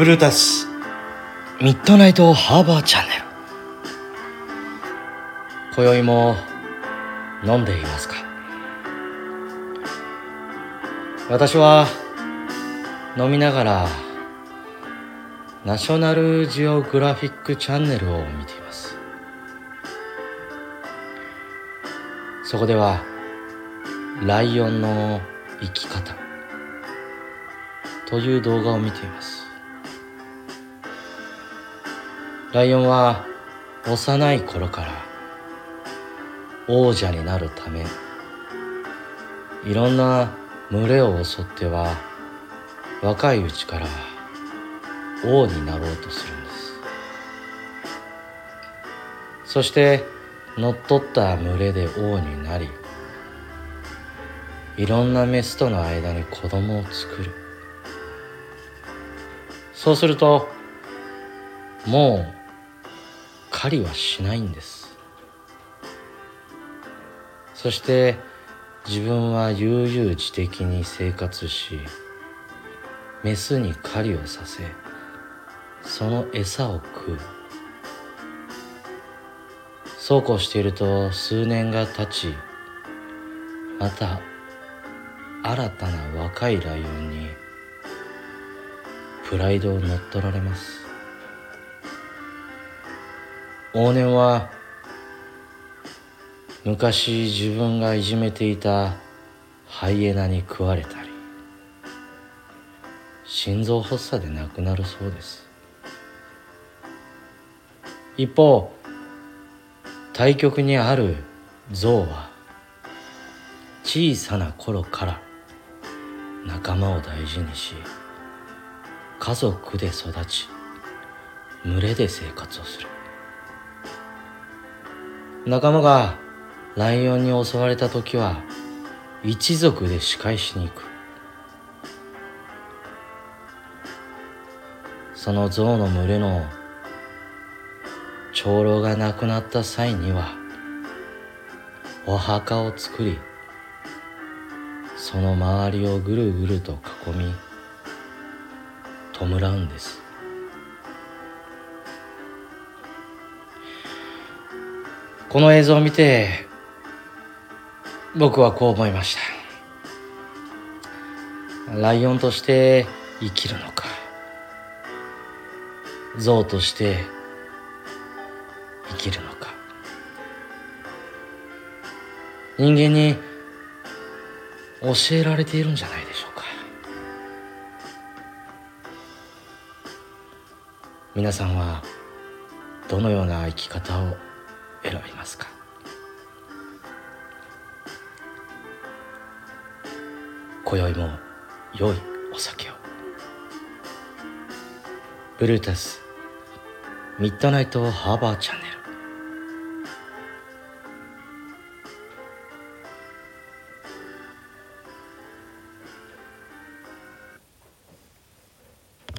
ブルータス。ミッドナイトハーバーチャンネル。今宵も飲んでいますか？私は飲みながらナショナルジオグラフィックチャンネルを見ています。そこではライオンの生き方という動画を見ています。ライオンは幼い頃から王者になるためいろんな群れを襲っては若いうちから王になろうとするんです。そして乗っ取った群れで王になりいろんなメスとの間に子供を作る。そうするともう狩りはしないんです。そして自分は悠々自適に生活しメスに狩りをさせその餌を食う。そうこうしていると数年が経ちまた新たな若いライオンにプライドを乗っ取られます。往年は昔自分がいじめていたハイエナに食われたり心臓発作で亡くなるそうです。一方対極にある象は小さな頃から仲間を大事にし家族で育ち群れで生活をする。仲間がライオンに襲われた時は一族で仕返しに行く。その象の群れの長老が亡くなった際にはお墓を作りその周りをぐるぐると囲み弔うんです。この映像を見て僕はこう思いました。ライオンとして生きるのか。象として生きるのか。人間に教えられているんじゃないでしょうか。皆さんはどのような生き方を選びますか？今宵も良いお酒を。ブルータスミッドナイトハーバーチャンネル。